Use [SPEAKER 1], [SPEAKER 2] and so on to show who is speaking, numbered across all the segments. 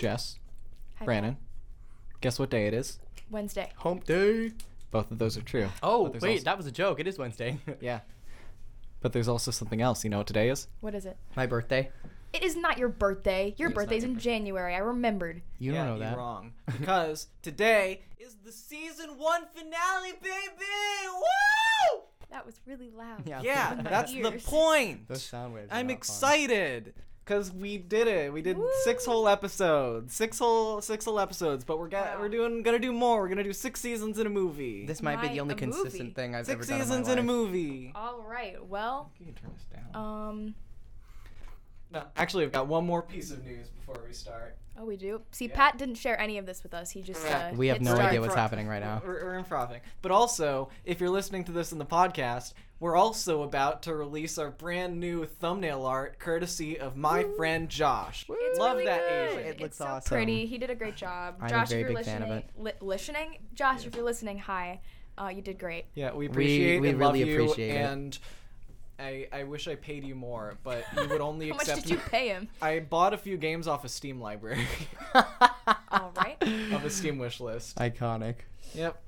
[SPEAKER 1] Jess,
[SPEAKER 2] Hi,
[SPEAKER 1] Brannon. Guess what day it is?
[SPEAKER 2] Wednesday.
[SPEAKER 3] Hump day.
[SPEAKER 1] Both of those are true.
[SPEAKER 3] Oh, wait,
[SPEAKER 1] also-
[SPEAKER 3] that was a joke. It is Wednesday.
[SPEAKER 1] yeah. But there's also something else. You know what today is?
[SPEAKER 2] What is it?
[SPEAKER 3] My birthday.
[SPEAKER 2] It is not your birthday. Your
[SPEAKER 1] It is not
[SPEAKER 2] birthday's
[SPEAKER 1] your
[SPEAKER 2] in
[SPEAKER 1] birthday.
[SPEAKER 2] January. I remembered.
[SPEAKER 3] You
[SPEAKER 1] yeah,
[SPEAKER 3] don't know
[SPEAKER 1] you're
[SPEAKER 3] that.
[SPEAKER 1] wrong. Because today is the season one finale, baby! Woo!
[SPEAKER 2] That was really loud.
[SPEAKER 3] Yeah.
[SPEAKER 1] Yeah, that's the point.
[SPEAKER 3] Those sound waves.
[SPEAKER 1] I'm
[SPEAKER 3] excited. fun.
[SPEAKER 1] Excited because we did it. We did six whole episodes, six whole six whole episodes. But we're got
[SPEAKER 2] Wow.
[SPEAKER 1] we're doing gonna do more. We're gonna do six seasons in a movie.
[SPEAKER 3] This might be the only consistent
[SPEAKER 2] movie.
[SPEAKER 3] thing I've
[SPEAKER 1] six
[SPEAKER 3] ever done Six
[SPEAKER 1] seasons
[SPEAKER 3] in,
[SPEAKER 1] in a movie.
[SPEAKER 2] All right. Well,
[SPEAKER 1] You can turn this down.
[SPEAKER 2] um,
[SPEAKER 1] no, actually, I've got one more piece of news before we start.
[SPEAKER 2] Oh, we do. See,
[SPEAKER 1] Yeah.
[SPEAKER 2] Pat didn't share any of this with us. He just uh,
[SPEAKER 3] We have no idea what's
[SPEAKER 1] Fro-
[SPEAKER 3] happening right now.
[SPEAKER 1] We're, we're in frothing. But also, if you're listening to this in the podcast, we're also about to release our brand new thumbnail art, courtesy of my friend Josh.
[SPEAKER 2] It's
[SPEAKER 1] Love
[SPEAKER 2] really
[SPEAKER 1] that
[SPEAKER 2] good.
[SPEAKER 1] Asian.
[SPEAKER 3] It looks
[SPEAKER 2] it's so
[SPEAKER 3] awesome.
[SPEAKER 2] pretty. He did a great job.
[SPEAKER 3] I'm a very
[SPEAKER 2] if you're
[SPEAKER 3] big fan
[SPEAKER 2] listening,
[SPEAKER 3] of
[SPEAKER 2] li- listening, Josh, if you're listening, hi. Uh, you did great.
[SPEAKER 1] Yeah, we appreciate
[SPEAKER 3] we
[SPEAKER 1] and
[SPEAKER 3] really
[SPEAKER 1] love you,
[SPEAKER 3] appreciate it.
[SPEAKER 1] and I I wish I paid you more, but you would only
[SPEAKER 2] How much
[SPEAKER 1] accept.
[SPEAKER 2] did you pay him?
[SPEAKER 1] I bought a few games off a Steam library,
[SPEAKER 2] All right.
[SPEAKER 1] of a Steam wish list.
[SPEAKER 3] Iconic.
[SPEAKER 1] Yep.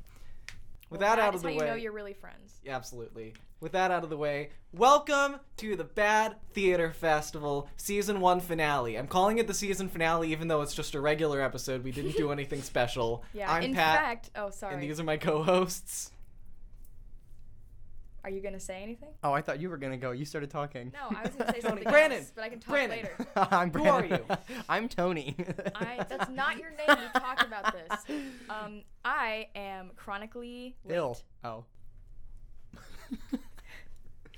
[SPEAKER 1] With
[SPEAKER 2] Well,
[SPEAKER 1] that out of the
[SPEAKER 2] how
[SPEAKER 1] way,
[SPEAKER 2] you know you're really friends.
[SPEAKER 1] Yeah, absolutely. With that out of the way, welcome to the Bad Theater Festival season one finale. I'm calling it the season finale, even though it's just a regular episode. We didn't do anything special.
[SPEAKER 2] Yeah.
[SPEAKER 1] I'm
[SPEAKER 2] in
[SPEAKER 1] Pat,
[SPEAKER 2] fact, oh sorry.
[SPEAKER 1] and these are my co-hosts.
[SPEAKER 2] Are you gonna say anything?
[SPEAKER 3] Oh, I thought you were gonna go. You started talking.
[SPEAKER 2] No, I was gonna say something
[SPEAKER 1] Brannon,
[SPEAKER 2] else, but I can talk
[SPEAKER 1] Brannon.
[SPEAKER 2] later.
[SPEAKER 3] I'm
[SPEAKER 1] Who are
[SPEAKER 3] Brannon. I'm Tony.
[SPEAKER 2] I, that's not your name. We talked about this. Um, I am chronically late.
[SPEAKER 3] Ill. Oh.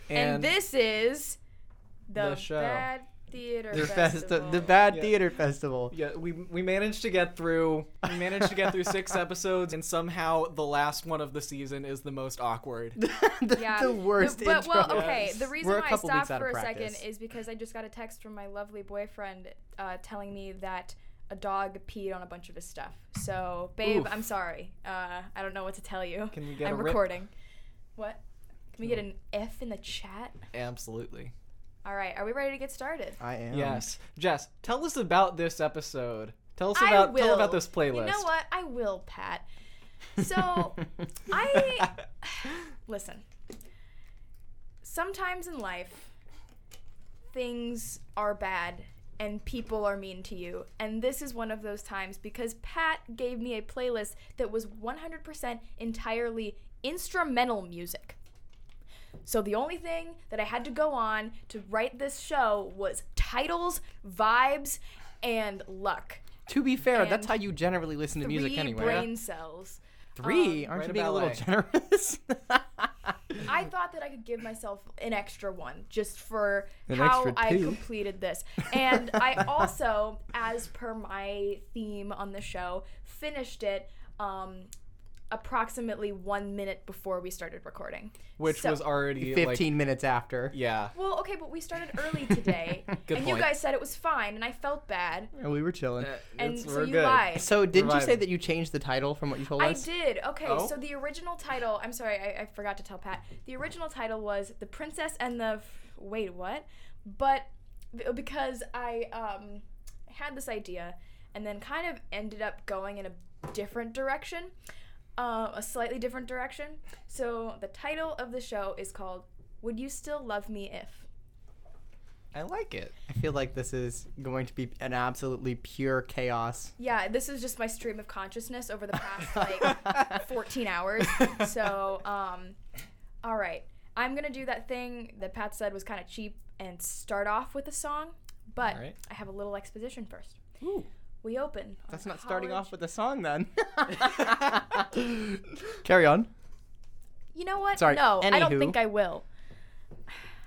[SPEAKER 2] and, this is the,
[SPEAKER 1] The show.
[SPEAKER 2] Bad Theater
[SPEAKER 3] The, fest-
[SPEAKER 2] Festival.
[SPEAKER 3] the Bad
[SPEAKER 1] Yeah.
[SPEAKER 3] Theater Festival.
[SPEAKER 1] Yeah, we we managed to get through. We managed to get through six episodes, and somehow the last one of the season is the most awkward.
[SPEAKER 3] the,
[SPEAKER 2] Yeah,
[SPEAKER 3] the worst
[SPEAKER 2] The- but
[SPEAKER 3] intro.
[SPEAKER 2] well, okay.
[SPEAKER 1] Yes.
[SPEAKER 2] The reason
[SPEAKER 3] We're
[SPEAKER 2] why I stopped for a second is because I just got a text from my lovely boyfriend uh, telling me that a dog peed on a bunch of his stuff. So, babe,
[SPEAKER 1] Oof.
[SPEAKER 2] I'm sorry. Uh, I don't know what to tell you.
[SPEAKER 1] Can we get
[SPEAKER 2] I'm
[SPEAKER 1] a rip?
[SPEAKER 2] recording. What? Can we get an F in the chat?
[SPEAKER 1] Absolutely.
[SPEAKER 2] All right. Are we ready to get started?
[SPEAKER 3] I am.
[SPEAKER 1] Yes, Jess, tell us about this episode. Tell us
[SPEAKER 2] I
[SPEAKER 1] about
[SPEAKER 2] will.
[SPEAKER 1] tell about this playlist.
[SPEAKER 2] You know what? I will, Pat. So, I listen. Sometimes in life, things are bad and people are mean to you. And this is one of those times because Pat gave me a playlist that was 100% entirely instrumental music. So the only thing that I had to go on to write this show was titles, vibes, and luck.
[SPEAKER 3] To be fair, that's how you generally listen to music anyway.
[SPEAKER 2] brain cells.
[SPEAKER 3] Three?
[SPEAKER 2] Um,
[SPEAKER 3] Aren't you being a little
[SPEAKER 1] ballet.
[SPEAKER 3] generous?
[SPEAKER 2] I thought that I could give myself an extra one just for
[SPEAKER 3] An
[SPEAKER 2] how I completed this. And I also, as per my theme on the show, finished it um, approximately one minute before we started recording.
[SPEAKER 1] Which
[SPEAKER 2] So-
[SPEAKER 1] was already
[SPEAKER 3] 15
[SPEAKER 1] Like,
[SPEAKER 3] minutes after.
[SPEAKER 1] yeah.
[SPEAKER 2] Well, okay, but we started early today,
[SPEAKER 1] Good
[SPEAKER 2] and you guys said it was fine, and I felt bad,
[SPEAKER 3] And we were chilling.
[SPEAKER 1] Uh,
[SPEAKER 2] and so you
[SPEAKER 1] good.
[SPEAKER 2] lied.
[SPEAKER 3] So didn't you say that you changed the title from what you told
[SPEAKER 2] I
[SPEAKER 3] us?
[SPEAKER 2] I did. Okay,
[SPEAKER 1] Oh.
[SPEAKER 2] so the original title, I'm sorry, I, I forgot to tell Pat. The original title was The Princess and the. Wait, what? But because I um, had this idea and then kind of ended up going in a different direction, uh, a slightly different direction. So the title of the show is called Would You Still Love Me If?
[SPEAKER 1] I like it.
[SPEAKER 3] I feel like this is going to be an absolutely pure chaos.
[SPEAKER 2] Yeah, this is just my stream of consciousness over the past like 14 hours. So, um, all right. I'm going to do that thing that Pat said was kind of cheap and start off with a song, but
[SPEAKER 1] right.
[SPEAKER 2] I have a little exposition first.
[SPEAKER 3] Ooh,
[SPEAKER 2] We open.
[SPEAKER 3] that's
[SPEAKER 2] a
[SPEAKER 3] not starting off with a song then. Carry on.
[SPEAKER 2] You know what?
[SPEAKER 3] Sorry,
[SPEAKER 2] No, I don't think I will.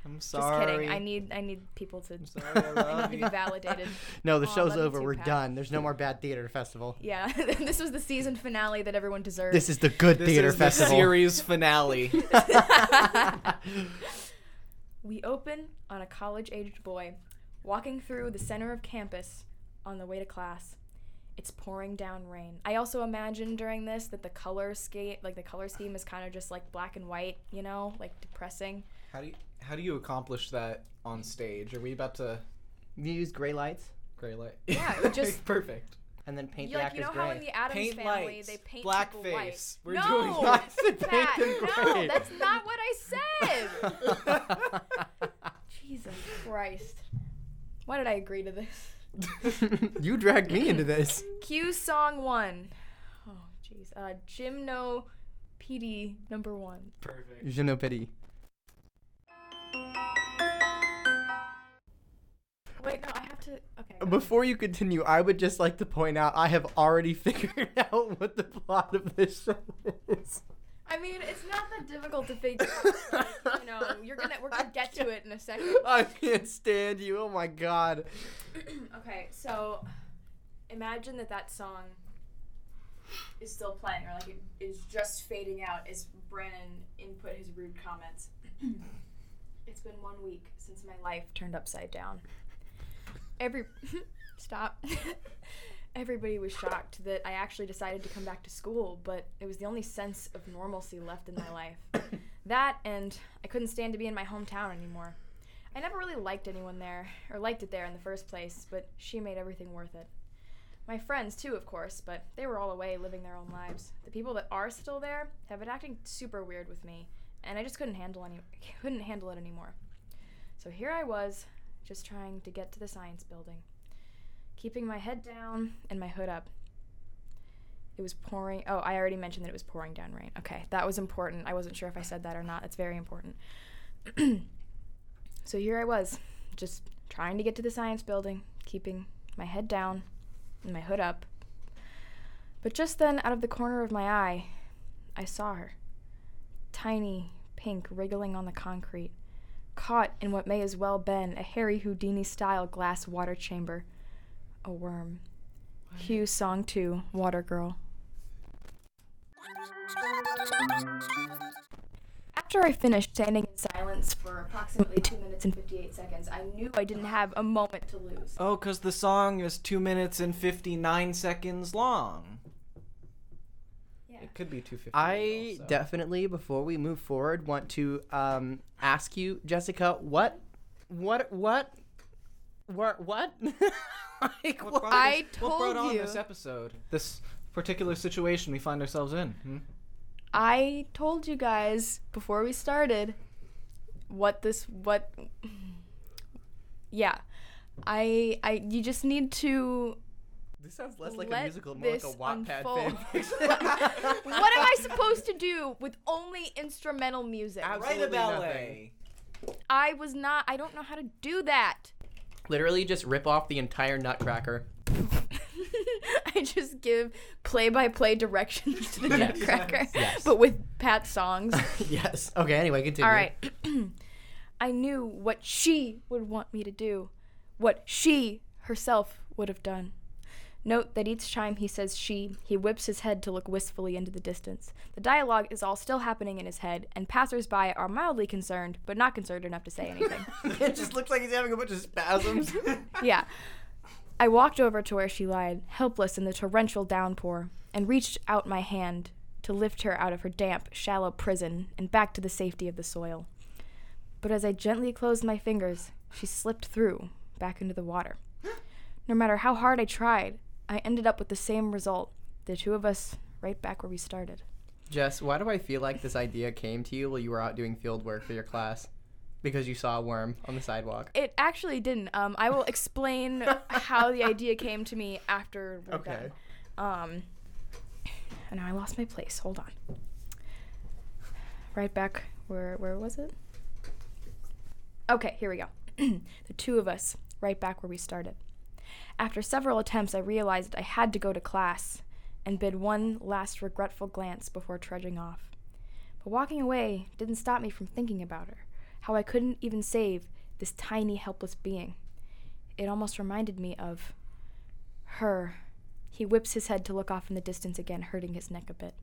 [SPEAKER 1] I'm sorry.
[SPEAKER 2] Just kidding. I need I need people to
[SPEAKER 1] sorry, I
[SPEAKER 2] I
[SPEAKER 1] love
[SPEAKER 2] need to be validated.
[SPEAKER 3] No, the
[SPEAKER 2] Aw,
[SPEAKER 3] show's over. We're
[SPEAKER 2] Pat.
[SPEAKER 3] done. There's no more bad theater festival.
[SPEAKER 2] Yeah, this was the season finale that everyone deserved.
[SPEAKER 3] This is the good
[SPEAKER 1] This
[SPEAKER 3] theater
[SPEAKER 1] is the
[SPEAKER 3] festival.
[SPEAKER 1] series finale.
[SPEAKER 2] We open on a college aged boy walking through the center of campus on the way to class. It's pouring down rain. I also imagine during this that the color scheme, like the color scheme, is kind of just like black and white, you know, like depressing.
[SPEAKER 1] how do you how do you accomplish that on stage? Are we about to?
[SPEAKER 3] You use gray lights.
[SPEAKER 1] gray light.
[SPEAKER 2] Yeah, just-
[SPEAKER 1] perfect.
[SPEAKER 3] And then paint
[SPEAKER 2] You,
[SPEAKER 3] the
[SPEAKER 2] like you
[SPEAKER 3] actors
[SPEAKER 2] know how
[SPEAKER 3] gray.
[SPEAKER 2] in the Adams
[SPEAKER 1] Paint
[SPEAKER 2] family
[SPEAKER 1] lights,
[SPEAKER 2] they paint
[SPEAKER 1] black
[SPEAKER 2] people white.
[SPEAKER 1] face. We're
[SPEAKER 2] no,
[SPEAKER 1] doing
[SPEAKER 3] I said paint
[SPEAKER 2] Pat,
[SPEAKER 3] them
[SPEAKER 2] no, that's not what I said. Jesus Christ. Why did I agree to this?
[SPEAKER 3] you dragged me into this.
[SPEAKER 2] Cue song one. Oh, jeez. Uh, Gymno PD number one.
[SPEAKER 1] Perfect.
[SPEAKER 3] Je ne pity.
[SPEAKER 2] Wait, no, I have to. Okay.
[SPEAKER 3] Before you continue, I would just like to point out I have already figured out what the plot of this show is.
[SPEAKER 2] I mean, it's not that difficult to figure out. Like, you know, you're gonna we're gonna get to it in a second.
[SPEAKER 3] I can't stand you. Oh my god.
[SPEAKER 2] okay, so imagine that that song is still playing, or like it is just fading out as Brannon input his rude comments. it's been one week since my life turned upside down. Every stop. Everybody was shocked that I actually decided to come back to school, but it was the only sense of normalcy left in my life. that and I couldn't stand to be in my hometown anymore. I never really liked anyone there, or liked it there in the first place, but she made everything worth it. My friends, too, of course, but they were all away living their own lives. The people that are still there have been acting super weird with me, and I just couldn't handle any couldn't handle it anymore. So here I was, just trying to get to the science building, keeping my head down and my hood up. It was pouring. Oh, I already mentioned that it was pouring down rain. Okay, that was important. I wasn't sure if I said that or not. It's very important. so here I was, just trying to get to the science building, keeping my head down and my hood up. But just then, out of the corner of my eye, I saw her. Tiny, pink, wriggling on the concrete, caught in what may as well been a Harry Houdini style glass water chamber. A worm. Hugh Song 2, Water Girl. After I finished standing in silence for approximately 2 minutes and 58 seconds, I knew I didn't have a moment to lose.
[SPEAKER 1] Oh, because the song is 2 minutes and 59 seconds long.
[SPEAKER 2] Yeah.
[SPEAKER 1] It could be 250.
[SPEAKER 3] I
[SPEAKER 1] also.
[SPEAKER 3] definitely, before we move forward, want to um, ask you, Jessica, what, what, what, what, what? like,
[SPEAKER 1] What
[SPEAKER 3] what?
[SPEAKER 1] brought
[SPEAKER 2] I
[SPEAKER 1] this- what brought
[SPEAKER 2] told
[SPEAKER 1] on
[SPEAKER 2] you.
[SPEAKER 1] this episode? This particular situation we find ourselves in. Hmm?
[SPEAKER 2] I told you guys before we started what this what yeah. I I you just need to
[SPEAKER 3] This sounds less like a musical, more like a
[SPEAKER 2] this
[SPEAKER 3] Wattpad
[SPEAKER 2] unfold.
[SPEAKER 3] fanfiction.
[SPEAKER 2] what am I supposed to do with only instrumental music?
[SPEAKER 3] Absolutely
[SPEAKER 1] Write a ballet.
[SPEAKER 2] I was not I don't know how to do that.
[SPEAKER 3] Literally, just rip off the entire Nutcracker.
[SPEAKER 2] I just give play by play directions to the
[SPEAKER 3] Yes.
[SPEAKER 2] Nutcracker,
[SPEAKER 3] Yes.
[SPEAKER 2] but with Pat songs.
[SPEAKER 3] yes. Okay. Anyway, continue.
[SPEAKER 2] All right. I knew what she would want me to do, what she herself would have done. Note that each time he says she, he whips his head to look wistfully into the distance. The dialogue is all still happening in his head, and passersby are mildly concerned, but not concerned enough to say anything.
[SPEAKER 3] it just looks like he's having a bunch of spasms.
[SPEAKER 2] yeah. I walked over to where she lied, helpless in the torrential downpour, and reached out my hand to lift her out of her damp, shallow prison and back to the safety of the soil. But as I gently closed my fingers, she slipped through, back into the water. No matter how hard I tried, I ended up with the same result the two of us right back where we started.
[SPEAKER 3] Jess, why do I feel like this idea came to you while you were out doing field work for your class? Because you saw a worm on the sidewalk.
[SPEAKER 2] It actually didn't. Um, I will explain how the idea came to me after we're
[SPEAKER 3] Okay.
[SPEAKER 2] done. Um, and now I lost my place. Hold on. Right back where where was it? Okay, here we go. the two of us, right back where we started. After several attempts, I realized I had to go to class and bid one last regretful glance before trudging off. But walking away didn't stop me from thinking about her, how I couldn't even save this tiny, helpless being. It almost reminded me of her. He whips his head to look off in the distance again, hurting his neck a bit.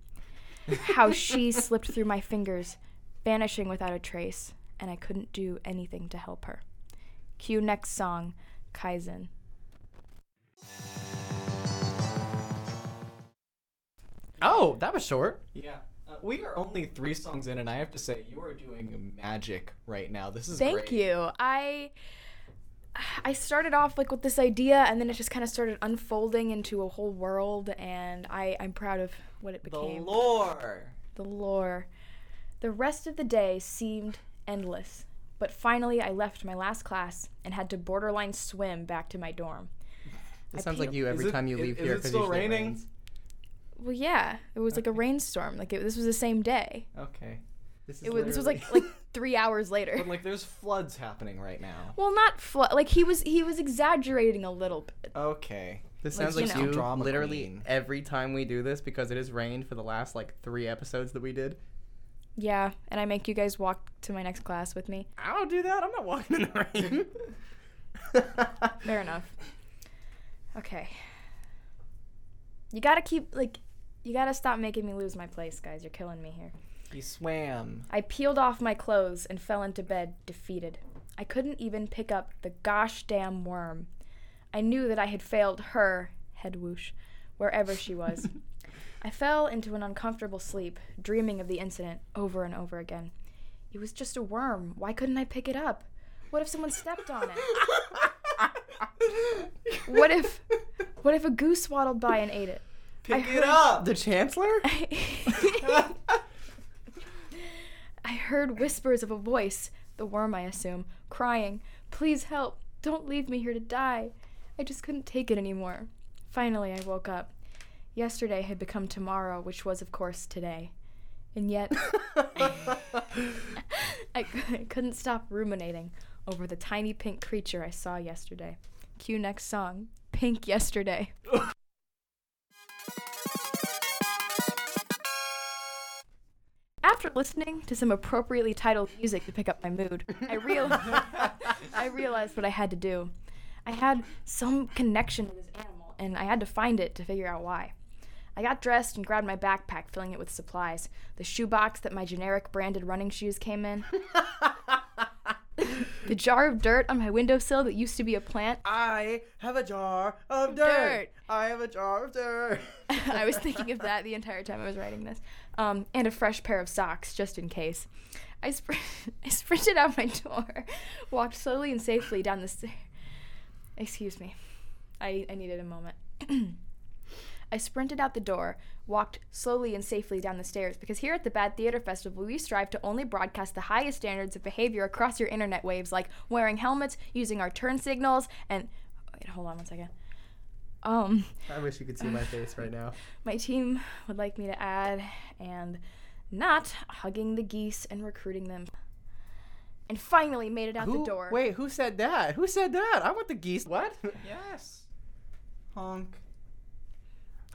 [SPEAKER 2] How she slipped through my fingers, vanishing without a trace, and I couldn't do anything to help her. Cue next song, Kaizin.
[SPEAKER 3] Oh, that was short.
[SPEAKER 1] Yeah. Uh, we are only three songs in, and I have to say, you are doing magic right now. This is
[SPEAKER 2] Thank
[SPEAKER 1] great.
[SPEAKER 2] you. I I started off like with this idea, and then it just kind of started unfolding into a whole world, and I I'm proud of what it became.
[SPEAKER 1] The lore.
[SPEAKER 2] the lore. The rest of the day seemed endless, but finally I left my last class and had to borderline swim back to my dorm.
[SPEAKER 3] It
[SPEAKER 2] I
[SPEAKER 3] sounds
[SPEAKER 2] pee-
[SPEAKER 3] like you every
[SPEAKER 1] Is it-
[SPEAKER 3] time you leave
[SPEAKER 1] is
[SPEAKER 3] here.
[SPEAKER 1] it
[SPEAKER 3] 'cause
[SPEAKER 1] still
[SPEAKER 3] usually
[SPEAKER 1] raining?
[SPEAKER 3] rains.
[SPEAKER 2] Well, yeah, it was like a rainstorm. Like it, this was the same day.
[SPEAKER 1] Okay.
[SPEAKER 3] This, is
[SPEAKER 2] It was, this was like like three hours later.
[SPEAKER 1] But like, there's floods happening right now.
[SPEAKER 2] Well, not flood. Like he was he was exaggerating a little bit.
[SPEAKER 1] Okay.
[SPEAKER 3] This
[SPEAKER 2] like,
[SPEAKER 3] sounds
[SPEAKER 2] you
[SPEAKER 3] like
[SPEAKER 2] know.
[SPEAKER 3] you
[SPEAKER 1] Drama
[SPEAKER 3] literally
[SPEAKER 1] queen.
[SPEAKER 3] every time we do this because it has rained for the last like three episodes that we did.
[SPEAKER 2] Yeah, and I make you guys walk to my next class with me.
[SPEAKER 3] I don't do that. I'm not walking in the rain.
[SPEAKER 2] Fair enough. Okay. You gotta keep like, you gotta stop making me lose my place, guys. You're killing me here.
[SPEAKER 1] He swam.
[SPEAKER 2] I peeled off my clothes and fell into bed, defeated. I couldn't even pick up the gosh damn worm. I knew that I had failed her, head whoosh, wherever she was. I fell into an uncomfortable sleep, dreaming of the incident over and over again. It was just a worm. Why couldn't I pick it up? What if someone stepped on it? What if what if a goose waddled by and ate it?
[SPEAKER 1] Pick
[SPEAKER 2] heard-
[SPEAKER 1] it up.
[SPEAKER 3] the chancellor?
[SPEAKER 2] I heard whispers of a voice, the worm, I assume, crying, Please help. Don't leave me here to die. I just couldn't take it anymore. Finally, I woke up. Yesterday had become tomorrow, which was, of course, today. And yet, I couldn't stop ruminating over the tiny pink creature I saw yesterday. Cue next song Pink Yesterday. After listening to some appropriately titled music to pick up my mood, I, real- I realized what I had to do. I had some connection to this animal, and I had to find it to figure out why. I got dressed and grabbed my backpack, filling it with supplies. The shoebox that my generic branded running shoes came in. the jar of dirt on my windowsill that used to be a plant.
[SPEAKER 3] I have a jar of
[SPEAKER 2] Dirt.
[SPEAKER 3] dirt. I have a jar of dirt.
[SPEAKER 2] I was thinking of that the entire time I was writing this. Um, and a fresh pair of socks, just in case. I, spr- I sprinted out my door, walked slowly and safely down the stairs. Excuse me. I, I needed a moment. I sprinted out the door, walked slowly and safely down the stairs, because here at the Bad Theater Festival, we strive to only broadcast the highest standards of behavior across your internet waves, like wearing helmets, using our turn signals, and. Wait, hold on one second. Um,
[SPEAKER 3] I wish you could see my face right now.
[SPEAKER 2] my team would like me to add, and not hugging the geese and recruiting them. And finally made it out
[SPEAKER 3] Who,
[SPEAKER 2] the door.
[SPEAKER 3] Wait, who said that? Who said that? I want the geese. What?
[SPEAKER 1] Yes. Honk.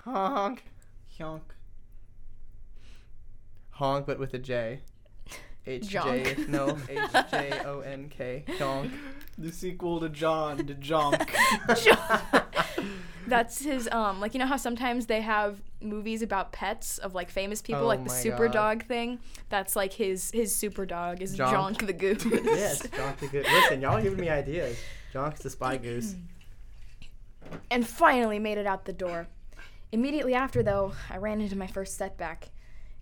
[SPEAKER 3] Honk.
[SPEAKER 1] Honk.
[SPEAKER 3] Honk, but with a J. H J no H J O N K. Honk.
[SPEAKER 1] The sequel to John to Jonk.
[SPEAKER 2] That's his um like you know how sometimes they have movies about pets of like famous people
[SPEAKER 3] Oh
[SPEAKER 2] like the super
[SPEAKER 3] God.
[SPEAKER 2] dog thing. That's like his his super dog is
[SPEAKER 3] Jonk.
[SPEAKER 2] Jonk the goose.
[SPEAKER 3] Yes, Jonk the Goose. Listen, y'all are giving me ideas. Jonk's the spy goose.
[SPEAKER 2] and finally made it out the door. Immediately after, though, I ran into my first setback.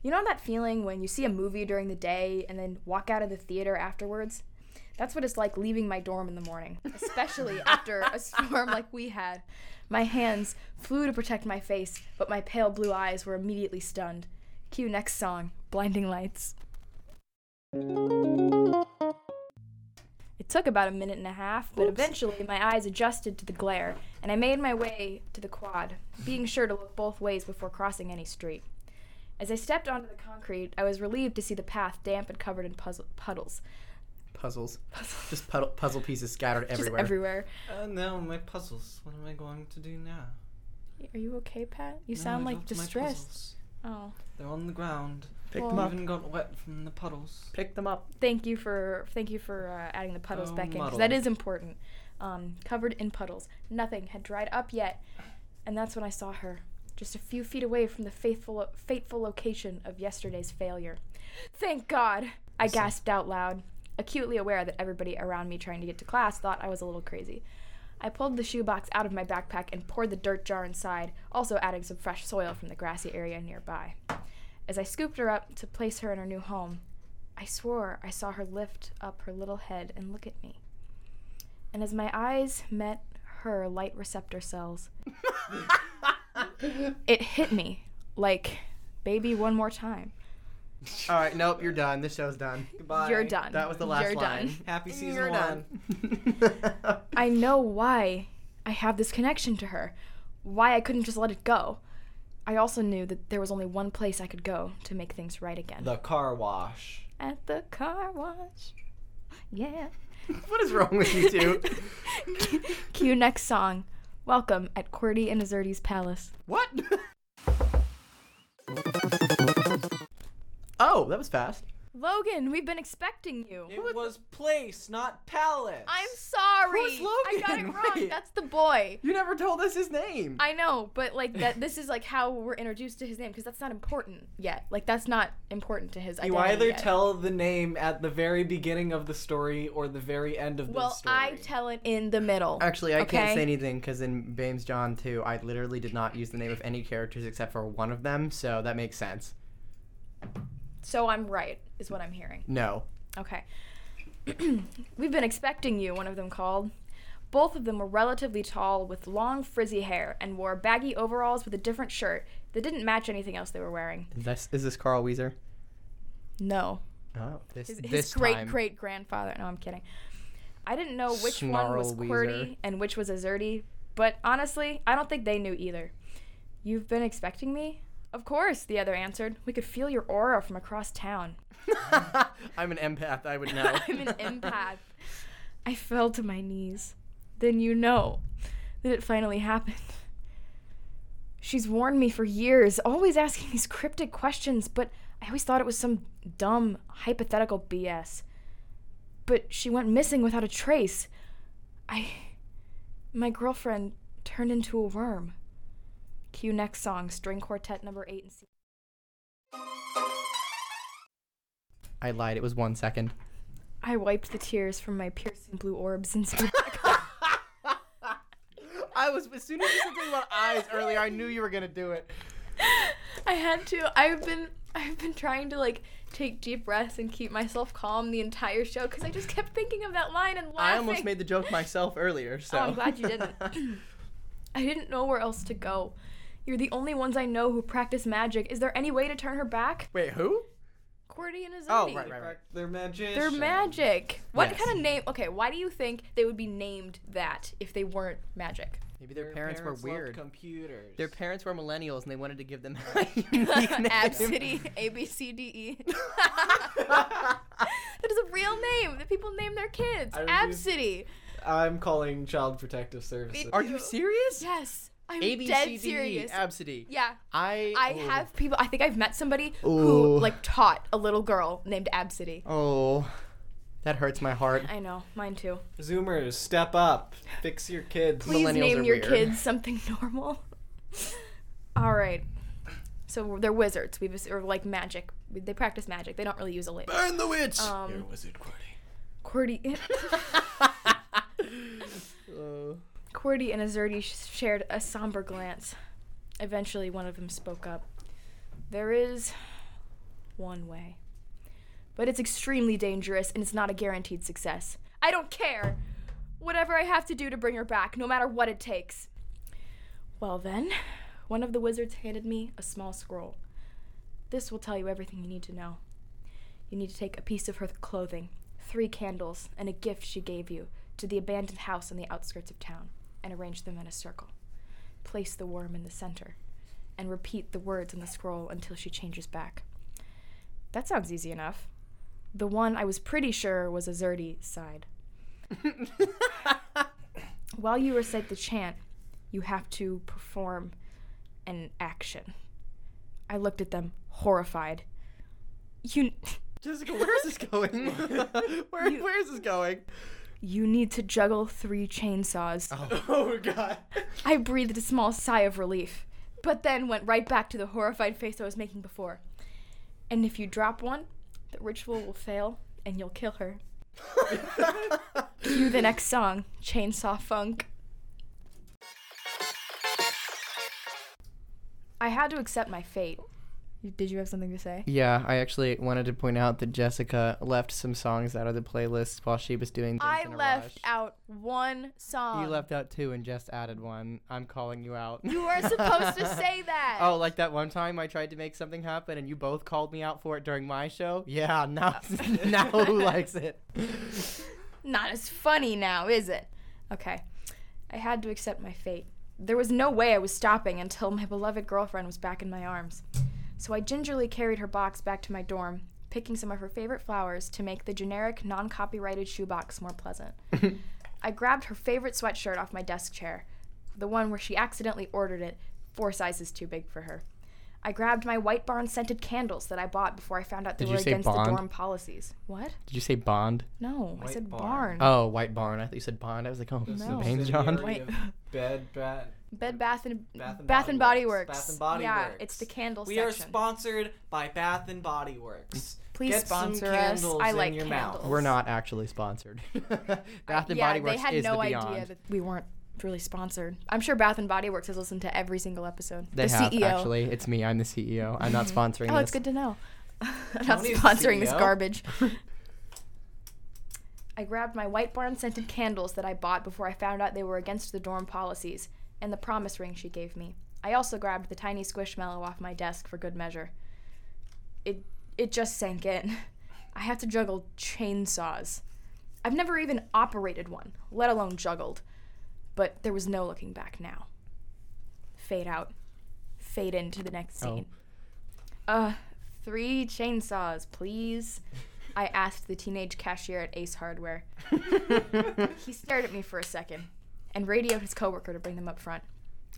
[SPEAKER 2] You know that feeling when you see a movie during the day and then walk out of the theater afterwards? That's what it's like leaving my dorm in the morning, especially after a storm like we had. My hands flew to protect my face, but my pale blue eyes were immediately stunned. Cue next song Blinding Lights. It took about a minute and a half, but eventually my eyes adjusted to the glare, and I made my way to the quad, being sure to look both ways before crossing any street. As I stepped onto the concrete, I was relieved to see the path damp and covered in puzzle- puddles.
[SPEAKER 3] Puzzles. puzzles. Just puddle, puzzle pieces scattered
[SPEAKER 2] Just
[SPEAKER 3] everywhere.
[SPEAKER 2] everywhere.
[SPEAKER 1] Uh, now my puzzles. What am I going to do now?
[SPEAKER 2] Are you okay, Pat? You
[SPEAKER 1] No,
[SPEAKER 2] sound like
[SPEAKER 1] dropped my
[SPEAKER 2] distressed. Oh,
[SPEAKER 1] They're on the ground.
[SPEAKER 3] Pick
[SPEAKER 2] Well-
[SPEAKER 3] them up.
[SPEAKER 1] Even got wet from the puddles.
[SPEAKER 3] Pick them up.
[SPEAKER 2] thank you for thank you for uh, adding the puddles
[SPEAKER 1] Oh,
[SPEAKER 2] back in 'cause
[SPEAKER 1] muddle.
[SPEAKER 2] that is important. Um, covered in puddles. Nothing had dried up yet, and that's when I saw her, just a few feet away from the faithful fateful location of yesterday's failure. Thank God! I gasped out loud, acutely aware that everybody around me trying to get to class thought I was a little crazy. I pulled the shoebox out of my backpack and poured the dirt jar inside, also adding some fresh soil from the grassy area nearby. As I scooped her up to place her in her new home, I swore I saw her lift up her little head and look at me. And as my eyes met her light receptor cells, it hit me like, baby, one more time.
[SPEAKER 3] All right, nope, you're done. This show's done.
[SPEAKER 1] Goodbye.
[SPEAKER 2] You're done.
[SPEAKER 3] That was the last
[SPEAKER 2] You're
[SPEAKER 3] line.
[SPEAKER 2] done.
[SPEAKER 1] Happy season
[SPEAKER 3] You're
[SPEAKER 1] one.
[SPEAKER 3] done.
[SPEAKER 2] I know why I have this connection to her, why I couldn't just let it go. I also knew that there was only one place I could go to make things right again.
[SPEAKER 1] The car wash.
[SPEAKER 2] At the car wash. Yeah.
[SPEAKER 3] what is wrong with you two?
[SPEAKER 2] Cue next song. Welcome at Qwerty and Azerty's Palace.
[SPEAKER 3] What? oh, that was fast.
[SPEAKER 2] Logan, we've been expecting you.
[SPEAKER 1] It was place, not palace.
[SPEAKER 2] I'm sorry.
[SPEAKER 3] Who's
[SPEAKER 2] I got it wrong.
[SPEAKER 3] Wait.
[SPEAKER 2] That's the boy.
[SPEAKER 3] You never told us his name.
[SPEAKER 2] I know, but like that this is like how we're introduced to his name because that's not important yet. Like that's not important to his
[SPEAKER 1] You
[SPEAKER 2] identity
[SPEAKER 1] either
[SPEAKER 2] yet.
[SPEAKER 1] tell the name at the very beginning of the story or the very end of the story. Well.
[SPEAKER 2] I tell it in the middle.
[SPEAKER 3] Actually, I can't say anything because in Bames John 2, I literally did not use the name of any characters except for one of them, so that makes sense.
[SPEAKER 2] So I'm right, is what I'm hearing.
[SPEAKER 3] No.
[SPEAKER 2] Okay. We've been expecting you, one of them called. Both of them were relatively tall with long frizzy hair and wore baggy overalls with a different shirt that didn't match anything else they were wearing.
[SPEAKER 3] Is this, is this Carl Wheezer?
[SPEAKER 2] No.
[SPEAKER 3] Oh, this,
[SPEAKER 2] His, his great
[SPEAKER 3] time.
[SPEAKER 2] great grandfather. No, I'm kidding. I didn't know which one
[SPEAKER 3] Snarl
[SPEAKER 2] was
[SPEAKER 3] Weezer.
[SPEAKER 2] And which was Azerty, but honestly, I don't think they knew either. You've been expecting me? Of course, the other answered. We could feel your aura from across town.
[SPEAKER 3] I'm an empath, I would know.
[SPEAKER 2] I'm an empath. I fell to my knees. Then you know that it finally happened. She's warned me for years, always asking these cryptic questions, but I always thought it was some dumb, hypothetical BS. But she went missing without a trace. I. My girlfriend turned into a worm. Cue next song, string quartet number eight and C.
[SPEAKER 3] I lied, it was one second.
[SPEAKER 2] I wiped the tears from my piercing blue orbs and stood back up.
[SPEAKER 3] I was, as soon as you said something about eyes earlier, I knew you were gonna do it.
[SPEAKER 2] I had to. I've been I've been trying to like take deep breaths and keep myself calm the entire show because I just kept thinking of that line and laughing.
[SPEAKER 3] I almost made the joke myself earlier, so.
[SPEAKER 2] Oh, I'm glad you didn't. I didn't know where else to go. You're the only ones I know who practice magic. Is there any way to turn her back?
[SPEAKER 3] Wait, who?
[SPEAKER 2] Qwerty and Azerty.
[SPEAKER 3] Oh, right, right, right.
[SPEAKER 1] They're magic.
[SPEAKER 2] They're magic. What
[SPEAKER 3] Yes.
[SPEAKER 2] kind of name? Okay, why do you think they would be named that if they weren't magic?
[SPEAKER 3] Maybe their, parents, were
[SPEAKER 1] loved
[SPEAKER 3] weird.
[SPEAKER 1] Computers.
[SPEAKER 3] Their parents were millennials and they wanted to give them a unique name.
[SPEAKER 2] Ab City, A B C D E. that is a real name that people name their kids.
[SPEAKER 1] I
[SPEAKER 2] Ab
[SPEAKER 1] refuse-
[SPEAKER 2] City.
[SPEAKER 1] I'm calling Child Protective Services.
[SPEAKER 3] Are you serious?
[SPEAKER 2] Yes, I'm
[SPEAKER 3] A B
[SPEAKER 2] dead
[SPEAKER 3] C D E,
[SPEAKER 2] serious.
[SPEAKER 3] Absidy.
[SPEAKER 2] yeah,
[SPEAKER 3] I
[SPEAKER 2] I
[SPEAKER 3] oh.
[SPEAKER 2] have people. I think I've met somebody
[SPEAKER 3] Ooh.
[SPEAKER 2] who like taught a little girl named Ab City.
[SPEAKER 3] Oh, that hurts my heart.
[SPEAKER 2] I know, mine too.
[SPEAKER 1] Zoomers, step up. Fix your kids.
[SPEAKER 2] Please
[SPEAKER 3] Millennials
[SPEAKER 2] name
[SPEAKER 3] are
[SPEAKER 2] your
[SPEAKER 3] weird.
[SPEAKER 2] kids something normal. All right. So they're wizards. We've or like magic. They practice magic. They don't really use a label.
[SPEAKER 3] Burn the witch.
[SPEAKER 2] Um,
[SPEAKER 1] wizard Qwerty.
[SPEAKER 2] Qwerty.
[SPEAKER 3] Uh,
[SPEAKER 2] Qwerty and Azerty sh- shared a somber glance. Eventually, one of them spoke up. There is one way. But it's extremely dangerous and it's not a guaranteed success. I don't care! Whatever I have to do to bring her back, no matter what it takes. Well, then, one of the wizards handed me a small scroll. This will tell you everything you need to know. You need to take a piece of her clothing, three candles, and a gift she gave you to the abandoned house on the outskirts of town and arrange them in a circle. Place the worm in the center and repeat the words on the scroll until she changes back. That sounds easy enough. The one I was pretty sure was a Azerty side. While you recite the chant, you have to perform an action. I looked at them, horrified. You
[SPEAKER 3] Jessica, where is this going? where, where is this going?
[SPEAKER 2] You need to juggle three chainsaws.
[SPEAKER 1] Oh, oh god.
[SPEAKER 2] I breathed a small sigh of relief, but then went right back to the horrified face I was making before. And if you drop one, the ritual will fail and you'll kill her. Cue the next song, Chainsaw Funk. I had to accept my fate. Did you have something to say?
[SPEAKER 3] Yeah, I actually wanted to point out that Jessica left some songs out of the playlist while she was doing
[SPEAKER 2] I left out one song.
[SPEAKER 3] You left out two and just added one. I'm calling you out.
[SPEAKER 2] You were supposed to say that.
[SPEAKER 3] Oh, like that one time I tried to make something happen and you both called me out for it during my show? Yeah, now now who likes it?
[SPEAKER 2] Not as funny now, is it? Okay. I had to accept my fate. There was no way I was stopping until my beloved girlfriend was back in my arms. So I gingerly carried her box back to my dorm, picking some of her favorite flowers to make the generic, non copyrighted shoebox more pleasant. I grabbed her favorite sweatshirt off my desk chair, the one where she accidentally ordered it four sizes too big for her. I grabbed my White Barn scented candles that I bought before I found out they
[SPEAKER 3] Did
[SPEAKER 2] were
[SPEAKER 3] you say
[SPEAKER 2] against the
[SPEAKER 3] Bond?
[SPEAKER 2] dorm policies. What?
[SPEAKER 3] Did you say Bond?
[SPEAKER 2] No, I
[SPEAKER 1] White
[SPEAKER 2] said
[SPEAKER 1] Barn.
[SPEAKER 2] barn.
[SPEAKER 3] Oh, White Barn. I thought you said Bond. I was like, oh,
[SPEAKER 1] The
[SPEAKER 2] No.
[SPEAKER 3] Baines John.
[SPEAKER 1] subsidiary of Bed, bat,
[SPEAKER 2] Bed Bath and
[SPEAKER 1] Bath and
[SPEAKER 2] Bath
[SPEAKER 1] Body
[SPEAKER 2] and Body
[SPEAKER 1] Works.
[SPEAKER 2] Works.
[SPEAKER 1] Bath and Body
[SPEAKER 2] yeah,
[SPEAKER 1] Works.
[SPEAKER 2] it's the candle
[SPEAKER 1] We are sponsored by Bath and Body Works.
[SPEAKER 2] Please
[SPEAKER 1] Get some
[SPEAKER 2] sponsor us. I like
[SPEAKER 1] your
[SPEAKER 2] candles.
[SPEAKER 1] mouth.
[SPEAKER 3] We're not actually sponsored. Bath and
[SPEAKER 2] yeah,
[SPEAKER 3] Body Works is the beyond.
[SPEAKER 2] they had no
[SPEAKER 3] the
[SPEAKER 2] idea that we weren't really sponsored. I'm sure Bath and Body Works has listened to every single episode.
[SPEAKER 3] They
[SPEAKER 2] the
[SPEAKER 3] have
[SPEAKER 2] CEO.
[SPEAKER 3] actually. It's me. I'm the CEO. I'm not mm-hmm. sponsoring this.
[SPEAKER 2] Oh,
[SPEAKER 3] this.
[SPEAKER 2] it's good to know. I'm not sponsoring this garbage. I grabbed my White Barn scented candles that I bought before I found out they were against the dorm policies, and the promise ring she gave me. I also grabbed the tiny squishmallow off my desk for good measure. It it just sank in. I have to juggle chainsaws. I've never even operated one, let alone juggled. But there was no looking back now. Fade out. Fade into the next scene.
[SPEAKER 3] Oh.
[SPEAKER 2] scene. Uh, three chainsaws, please. I asked the teenage cashier at Ace Hardware. He stared at me for a second and radioed his coworker to bring them up front.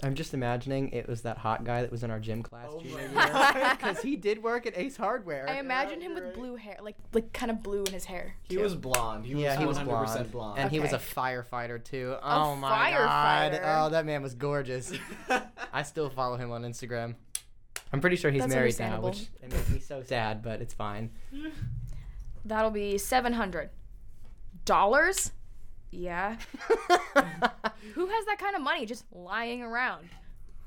[SPEAKER 3] I'm just imagining it was that hot guy that was in our gym class
[SPEAKER 1] Oh
[SPEAKER 3] junior
[SPEAKER 1] my
[SPEAKER 3] year because he did work at Ace Hardware.
[SPEAKER 2] I imagined him with blue hair, like like kind of blue in his hair.
[SPEAKER 1] He
[SPEAKER 2] too.
[SPEAKER 1] was blonde. He
[SPEAKER 3] yeah,
[SPEAKER 1] was
[SPEAKER 3] he was
[SPEAKER 1] 100%
[SPEAKER 3] blonde,
[SPEAKER 1] blonde.
[SPEAKER 3] and he was a firefighter too. Oh my god! Oh, that man was gorgeous. I still follow him on Instagram. I'm pretty sure he's
[SPEAKER 2] That's
[SPEAKER 3] married now, which it makes me so sad, but it's fine.
[SPEAKER 2] That'll be seven hundred dollars. Yeah. Who has that kind of money just lying around?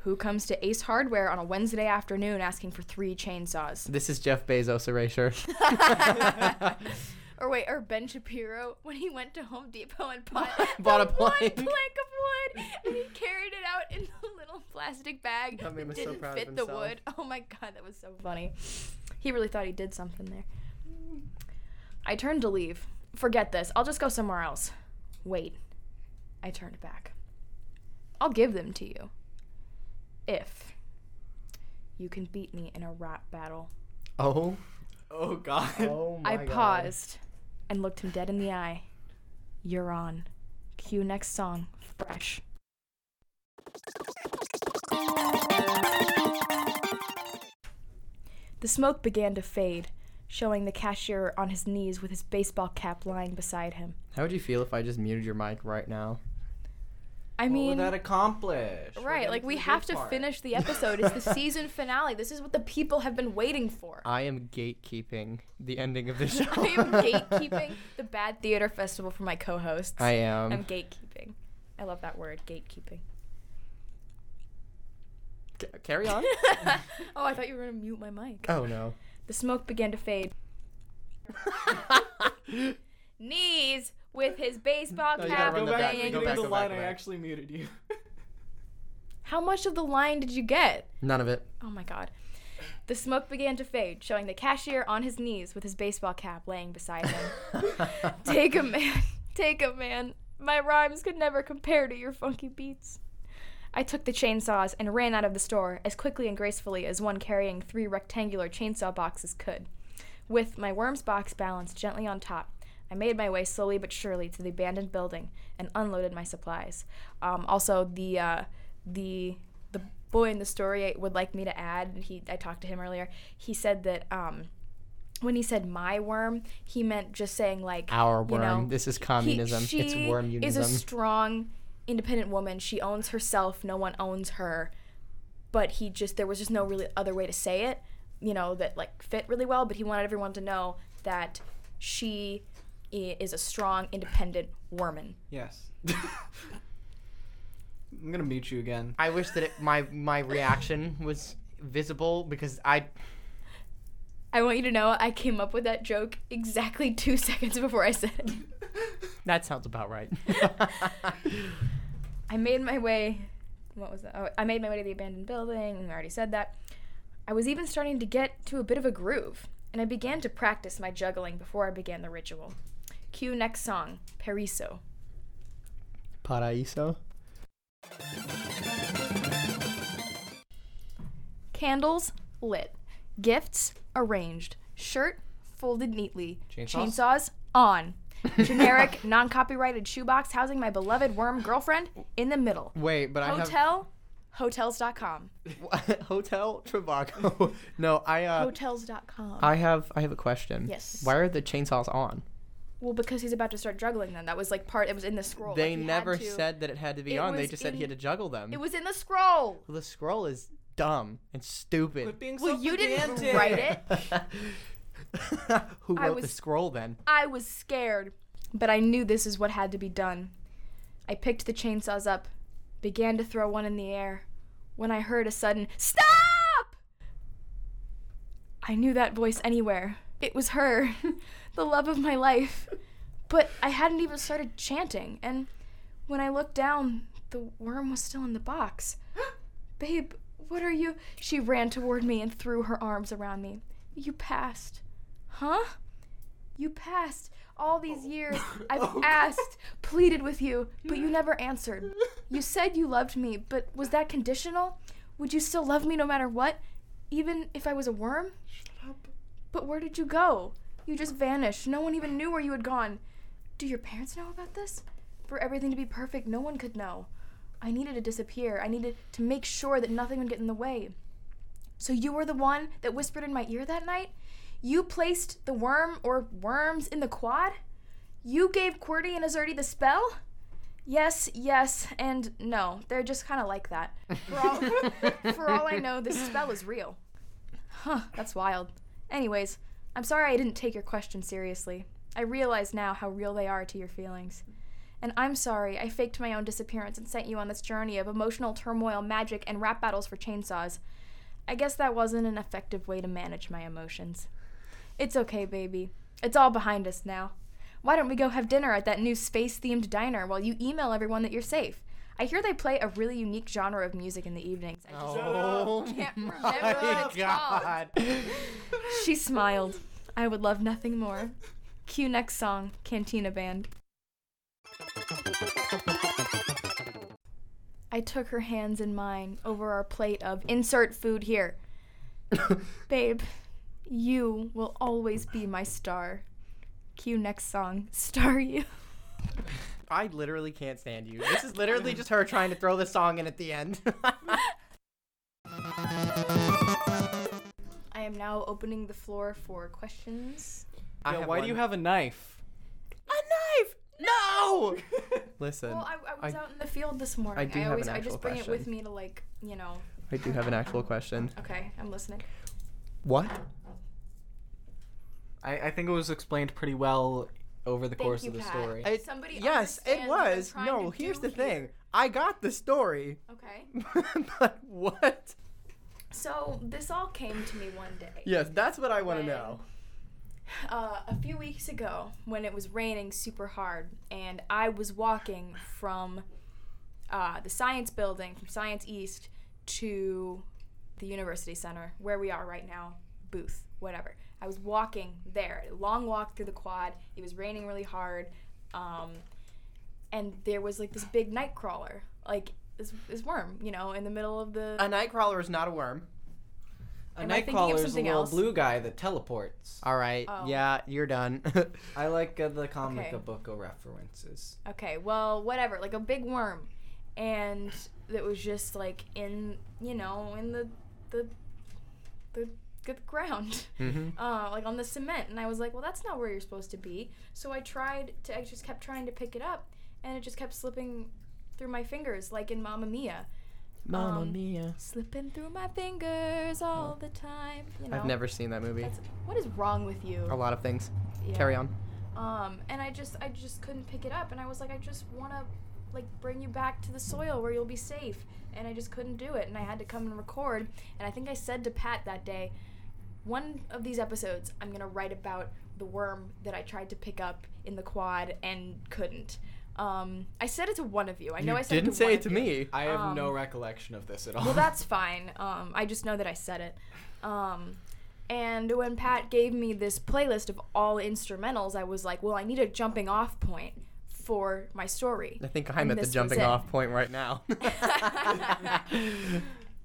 [SPEAKER 2] Who comes to Ace Hardware on a Wednesday afternoon asking for three chainsaws?
[SPEAKER 3] this is Jeff Bezos erasure.
[SPEAKER 2] or wait, or Ben Shapiro when he went to Home Depot and bought,
[SPEAKER 3] Bought a
[SPEAKER 2] the one
[SPEAKER 3] plank.
[SPEAKER 2] plank of wood and he carried it out in a little plastic bag
[SPEAKER 3] That man was so
[SPEAKER 2] didn't
[SPEAKER 3] proud of
[SPEAKER 2] fit the
[SPEAKER 3] himself.
[SPEAKER 2] wood. Oh my god, that was so funny. He really thought he did something there. I turned to leave. Forget this. I'll just go somewhere else. Wait. I turned back. I'll give them to you. If you can beat me in a rap battle.
[SPEAKER 3] oh.
[SPEAKER 1] oh god.
[SPEAKER 3] Oh my
[SPEAKER 2] I
[SPEAKER 3] God.
[SPEAKER 2] paused and looked him dead in the eye. You're on. Cue next song. Fresh. The smoke began to fade, showing the cashier on his knees with his baseball cap lying beside him.
[SPEAKER 3] How would you feel if I just muted your mic right now?
[SPEAKER 2] I
[SPEAKER 1] what
[SPEAKER 2] mean,
[SPEAKER 1] would that accomplish?
[SPEAKER 2] Right, like we have to
[SPEAKER 1] part.
[SPEAKER 2] finish the episode. It's the season finale. This is what the people have been waiting for.
[SPEAKER 3] I am gatekeeping the ending of the show.
[SPEAKER 2] I am gatekeeping the Bad Theater Festival for my co-hosts.
[SPEAKER 3] I am.
[SPEAKER 2] I'm gatekeeping. I love that word, gatekeeping.
[SPEAKER 3] C- carry on.
[SPEAKER 2] oh, I thought you were gonna mute my mic.
[SPEAKER 3] oh no.
[SPEAKER 2] The smoke began to fade. Knees with his baseball
[SPEAKER 3] No, you gotta
[SPEAKER 2] cap
[SPEAKER 3] run
[SPEAKER 1] Go
[SPEAKER 3] the
[SPEAKER 1] back,
[SPEAKER 3] back-
[SPEAKER 2] laying.
[SPEAKER 3] go
[SPEAKER 1] go
[SPEAKER 3] back,
[SPEAKER 1] the
[SPEAKER 3] go back,
[SPEAKER 1] line.
[SPEAKER 3] go
[SPEAKER 1] I
[SPEAKER 3] back.
[SPEAKER 1] actually muted you.
[SPEAKER 2] How much of the line did you get?
[SPEAKER 3] None of it.
[SPEAKER 2] Oh my god. The smoke began to fade, showing the cashier on his knees with his baseball cap laying beside him. Take a man, take a man. My rhymes could never compare to your funky beats. I took the chainsaws and ran out of the store as quickly and gracefully as one carrying three rectangular chainsaw boxes could. With my worm's box balanced gently on top, I made my way slowly but surely to the abandoned building and unloaded my supplies. Um, also, the uh, the the boy in the story would like me to add. He I talked to him earlier. He said that um, when he said my worm, he meant just saying like
[SPEAKER 3] Our
[SPEAKER 2] you
[SPEAKER 3] worm.
[SPEAKER 2] know,
[SPEAKER 3] this is
[SPEAKER 2] he-
[SPEAKER 3] communism.
[SPEAKER 2] she
[SPEAKER 3] it's wormunism.
[SPEAKER 2] is a strong, independent woman. She owns herself. No one owns her. But he just there was just no really other way to say it, you know, that like fit really well. But he wanted everyone to know that she is a strong, independent woman.
[SPEAKER 1] yes. I'm gonna mute you again.
[SPEAKER 3] I wish that it, my my reaction was visible because I
[SPEAKER 2] I want you to know I came up with that joke exactly two seconds before I said it.
[SPEAKER 3] That sounds about right.
[SPEAKER 2] I made my way. What was that? Oh, I made my way to the abandoned building. I already said that. I was even starting to get to a bit of a groove, and I began to practice my juggling before I began the ritual. Cue next song, Periso.
[SPEAKER 3] Paraíso.
[SPEAKER 2] Candles lit. Gifts arranged. Shirt folded neatly.
[SPEAKER 1] Chainsaws?
[SPEAKER 2] Chainsaws on. Generic, non copyrighted shoebox housing my beloved worm girlfriend in the middle.
[SPEAKER 3] Wait, but I have
[SPEAKER 2] Hotel, hotels.com.
[SPEAKER 3] Hotel Trivago. no, I uh
[SPEAKER 2] Hotels.com.
[SPEAKER 3] I have I have a question.
[SPEAKER 2] Yes.
[SPEAKER 3] Why are the chainsaws on?
[SPEAKER 2] well, because he's about to start juggling them. That was like part, it was in the scroll.
[SPEAKER 3] they
[SPEAKER 2] like, he had
[SPEAKER 3] never
[SPEAKER 2] to-
[SPEAKER 3] said that it had to be
[SPEAKER 2] It
[SPEAKER 3] on. They
[SPEAKER 2] was
[SPEAKER 3] just said he
[SPEAKER 2] in-
[SPEAKER 3] had to juggle them.
[SPEAKER 2] It was in the scroll.
[SPEAKER 3] The scroll is dumb and stupid.
[SPEAKER 1] Quit being
[SPEAKER 2] Well,
[SPEAKER 1] so
[SPEAKER 2] you didn't
[SPEAKER 1] pedantic.
[SPEAKER 2] write it.
[SPEAKER 3] Who
[SPEAKER 2] I
[SPEAKER 3] wrote the scroll then?
[SPEAKER 2] I was scared, but I knew this is what had to be done. I picked the chainsaws up, began to throw one in the air, when I heard a sudden stop. I knew that voice anywhere. It was her, the love of my life. But I hadn't even started chanting, and when I looked down, the worm was still in the box. Babe, what are you? She ran toward me and threw her arms around me. You passed. Huh? You passed. All these years, I've
[SPEAKER 1] Oh,
[SPEAKER 2] asked, pleaded with you, but you never answered. You said you loved me, but was that conditional? Would you still love me no matter what? Even if I was a worm?
[SPEAKER 1] Shut up.
[SPEAKER 2] But where did you go? You just vanished. No one even knew where you had gone. Do your parents know about this? For everything to be perfect, no one could know. I needed to disappear. I needed to make sure that nothing would get in the way. So you were the one that whispered in my ear that night? You placed the worm or worms in the quad? You gave QWERTY and Azerty the spell? Yes, yes, and no. They're just kind of like that. For all, for all I know, this spell is real. Huh, that's wild. Anyways, I'm sorry I didn't take your question seriously. I realize now how real they are to your feelings. And I'm sorry I faked my own disappearance and sent you on this journey of emotional turmoil, magic, and rap battles for chainsaws. I guess that wasn't an effective way to manage my emotions. It's okay, baby. It's all behind us now. Why don't we go have dinner at that new space themed diner while you email everyone that you're safe? I hear they play a really unique genre of music in the evenings. I just
[SPEAKER 3] Oh
[SPEAKER 2] can't remember
[SPEAKER 3] my god.
[SPEAKER 2] she smiled. I would love nothing more. Cue next song, Cantina Band. I took her hands in mine over our plate of insert food here. Babe, you will always be my star. Cue next song, Star You.
[SPEAKER 3] I literally can't stand you. This is literally just her trying to throw the song in at the end.
[SPEAKER 2] I am now opening the floor for questions.
[SPEAKER 3] I
[SPEAKER 1] Yeah,
[SPEAKER 3] have
[SPEAKER 1] why do you have a knife?
[SPEAKER 3] a knife? No. Listen,
[SPEAKER 2] Well, I, I was
[SPEAKER 3] I-
[SPEAKER 2] out in the field this morning.
[SPEAKER 3] I do have
[SPEAKER 2] always
[SPEAKER 3] an
[SPEAKER 2] I just
[SPEAKER 3] actual
[SPEAKER 2] bring it with me to like, you know.
[SPEAKER 3] I do have an actual question.
[SPEAKER 2] Okay, I'm listening.
[SPEAKER 3] What?
[SPEAKER 1] I, I think it was explained pretty well over the
[SPEAKER 2] Thank
[SPEAKER 1] course
[SPEAKER 2] you,
[SPEAKER 1] of the
[SPEAKER 2] Pat.
[SPEAKER 1] story.
[SPEAKER 3] I-
[SPEAKER 2] Somebody
[SPEAKER 3] yes, it
[SPEAKER 2] understands what I'm
[SPEAKER 3] was.
[SPEAKER 2] trying
[SPEAKER 3] No,
[SPEAKER 2] to
[SPEAKER 3] here's
[SPEAKER 2] do
[SPEAKER 3] the thing.
[SPEAKER 2] here.
[SPEAKER 3] I got the story.
[SPEAKER 2] Okay.
[SPEAKER 3] but what?
[SPEAKER 2] So this all came to me one day.
[SPEAKER 3] Yes, that's what I want to
[SPEAKER 2] When-
[SPEAKER 3] know.
[SPEAKER 2] Uh, a few weeks ago, when it was raining super hard, and I was walking from uh, the science building, from Science East, to the University Center, where we are right now, booth, whatever. I was walking there, a long walk through the quad. It was raining really hard, um, and there was like this big night crawler, like this, this worm, you know, in the middle of the.
[SPEAKER 3] A nightcrawler is not a worm.
[SPEAKER 1] A
[SPEAKER 2] Am I thinking
[SPEAKER 1] nightcrawler is a little
[SPEAKER 2] else?
[SPEAKER 1] blue guy that teleports.
[SPEAKER 3] All right.
[SPEAKER 2] Oh.
[SPEAKER 3] Yeah, you're done.
[SPEAKER 1] I like uh, the comic
[SPEAKER 2] Okay.
[SPEAKER 1] book of references.
[SPEAKER 2] Okay, well, whatever, like a big worm, and it was just like in, you know, in the the the, the ground,
[SPEAKER 3] hmm
[SPEAKER 2] uh, like on the cement, and I was like, well, that's not where you're supposed to be. So I tried to, I just kept trying to pick it up, and it just kept slipping through my fingers, like in Mamma Mia,
[SPEAKER 3] Mamma
[SPEAKER 2] Um,
[SPEAKER 3] mia.
[SPEAKER 2] slipping through my fingers all the time. You know,
[SPEAKER 3] I've never seen that movie.
[SPEAKER 2] That's, what is wrong with you?
[SPEAKER 3] A lot of things.
[SPEAKER 2] Yeah.
[SPEAKER 3] Carry on.
[SPEAKER 2] Um, and I just I just couldn't pick it up, and I was like, I just want to like bring you back to the soil where you'll be safe, and I just couldn't do it, and I had to come and record, and I think I said to Pat that day, one of these episodes, I'm gonna write about the worm that I tried to pick up in the quad and couldn't. Um, I said it to one of you. I know
[SPEAKER 3] you
[SPEAKER 2] I said
[SPEAKER 3] didn't
[SPEAKER 2] it to
[SPEAKER 3] say
[SPEAKER 2] one
[SPEAKER 3] it to
[SPEAKER 2] of you.
[SPEAKER 3] me.
[SPEAKER 1] I have no
[SPEAKER 2] Um,
[SPEAKER 1] recollection of this at all.
[SPEAKER 2] Well, that's fine. Um, I just know that I said it. Um, and when Pat gave me this playlist of all instrumentals, I was like, well, I need a jumping off point for my story.
[SPEAKER 3] I think I'm
[SPEAKER 2] And
[SPEAKER 3] at the jumping off point right now.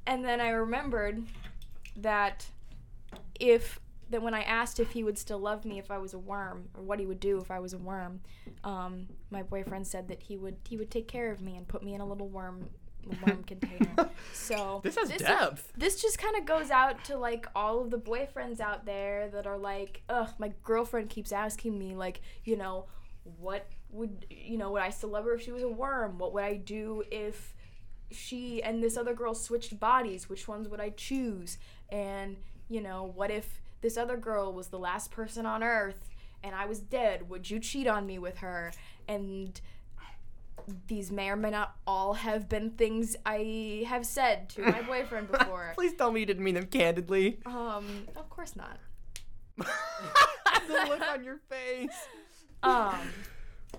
[SPEAKER 2] And then I remembered that if that when I asked if he would still love me if I was a worm or what he would do if I was a worm, um, my boyfriend said that he would he would take care of me and put me in a little worm worm container. So
[SPEAKER 3] This has
[SPEAKER 2] is-
[SPEAKER 3] depth.
[SPEAKER 2] this just kind of goes out to like all of the boyfriends out there that are like, ugh, my girlfriend keeps asking me like, you know, what would you know would I still love her if she was a worm? What would I do if she and this other girl switched bodies? Which ones would I choose? And you know, what if this other girl was the last person on earth and I was dead? Would you cheat on me with her? And these may or may not all have been things I have said to my boyfriend before.
[SPEAKER 3] Please tell me you didn't mean them candidly.
[SPEAKER 2] Um, of course not.
[SPEAKER 3] the look on your face.
[SPEAKER 2] Um,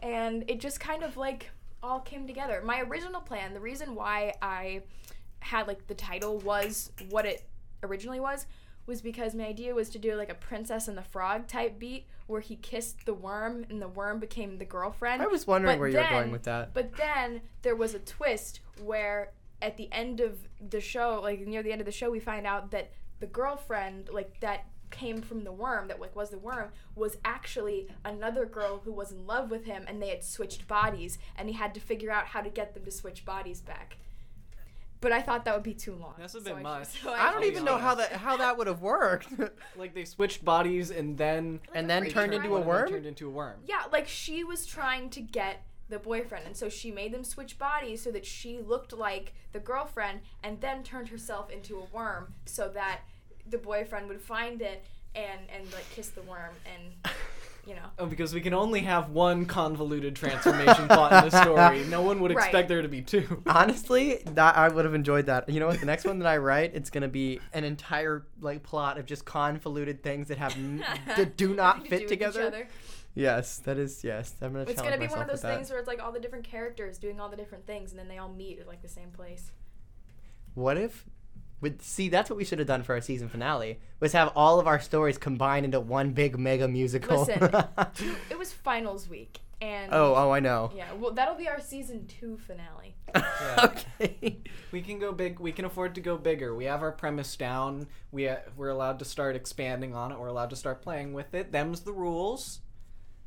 [SPEAKER 2] and it just kind of like all came together. My original plan, the reason why I had like the title was what it originally was, was because my idea was to do like a Princess and the Frog type beat where he kissed the worm and the worm became the girlfriend.
[SPEAKER 3] I was wondering
[SPEAKER 2] But
[SPEAKER 3] where you were going with that.
[SPEAKER 2] But then there was a twist where at the end of the show, like near the end of the show, we find out that the girlfriend, like that came from the worm, that like was the worm, was actually another girl who was in love with him, and they had switched bodies, and he had to figure out how to get them to switch bodies back. But I thought that would be too long.
[SPEAKER 1] That's a
[SPEAKER 2] so
[SPEAKER 1] bit
[SPEAKER 2] I-
[SPEAKER 1] much.
[SPEAKER 2] so
[SPEAKER 3] I don't even know how that how that would have worked.
[SPEAKER 1] like they switched bodies and then
[SPEAKER 3] and then turned into a worm.
[SPEAKER 1] Turned into a worm.
[SPEAKER 2] Yeah, like she was trying to get the boyfriend, and so she made them switch bodies so that she looked like the girlfriend, and then turned herself into a worm so that the boyfriend would find it and and like kiss the worm, and you know.
[SPEAKER 1] Oh, because we can only have one convoluted transformation plot in the story. No one would
[SPEAKER 2] Right.
[SPEAKER 1] expect there to be two.
[SPEAKER 3] Honestly, that I would have enjoyed that. You know what? The next one that I write, it's gonna be an entire like plot of just convoluted things that have n- that do not
[SPEAKER 2] To do
[SPEAKER 3] fit together. Yes, that is yes. I'm gonna.
[SPEAKER 2] It's gonna be one of those things where it's like all the different characters doing all the different things, and then they all meet at like the same place.
[SPEAKER 3] What if? With, see, that's what we should have done for our season finale. Was have all of our stories combined into one big mega musical.
[SPEAKER 2] Listen. It was finals week, and
[SPEAKER 3] oh, oh, I know.
[SPEAKER 2] yeah, well that'll be our season two finale.
[SPEAKER 3] okay.
[SPEAKER 1] We can go big. We can afford to go bigger. We have our premise down. We uh, we're allowed to start expanding on it. We're allowed to start playing with it. Them's the rules.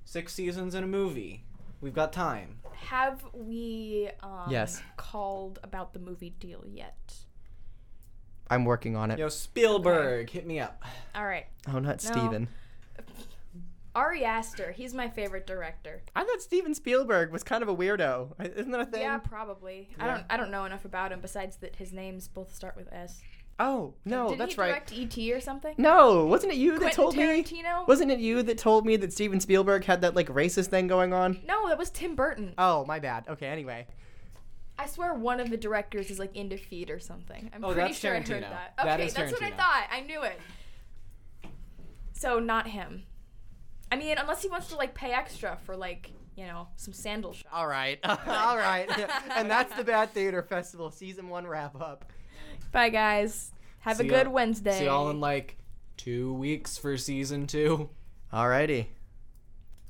[SPEAKER 1] Six seasons in a movie. We've got time.
[SPEAKER 2] Have we um,
[SPEAKER 3] Yes.
[SPEAKER 2] called about the movie deal yet?
[SPEAKER 3] I'm working on it.
[SPEAKER 1] Yo, Spielberg, hit me up.
[SPEAKER 2] All right.
[SPEAKER 3] Oh, not
[SPEAKER 2] No.
[SPEAKER 3] Steven.
[SPEAKER 2] Ari Aster, he's my favorite director.
[SPEAKER 3] I thought Steven Spielberg was kind of a weirdo. Isn't that a thing?
[SPEAKER 2] Yeah, probably. I
[SPEAKER 1] Yeah.
[SPEAKER 2] don't I don't know enough about him besides that his names both start with S.
[SPEAKER 3] Oh no,
[SPEAKER 2] Did
[SPEAKER 3] that's
[SPEAKER 2] he
[SPEAKER 3] right.
[SPEAKER 2] direct E.T. or something?
[SPEAKER 3] No, wasn't it you that
[SPEAKER 2] Quentin
[SPEAKER 3] told me?
[SPEAKER 2] Tarantino?
[SPEAKER 3] Wasn't it you that told me that Steven Spielberg had that like racist thing going on?
[SPEAKER 2] No, that was Tim Burton.
[SPEAKER 3] Oh, my bad. Okay, anyway.
[SPEAKER 2] I swear one of the directors is like into feet or something. I'm
[SPEAKER 1] Oh,
[SPEAKER 2] pretty
[SPEAKER 1] that's
[SPEAKER 2] sure I heard that. Okay,
[SPEAKER 1] That is
[SPEAKER 2] that's what I thought. I knew it. So not him. I mean, unless he wants to like pay extra for like, you know, some sandal shots.
[SPEAKER 3] All right. All right. and that's the Bad Theater Festival season 1 wrap up.
[SPEAKER 2] Bye guys. Have
[SPEAKER 1] See
[SPEAKER 2] a good
[SPEAKER 1] y'all-
[SPEAKER 2] Wednesday.
[SPEAKER 1] See y'all in like two weeks for season two.
[SPEAKER 3] Alrighty.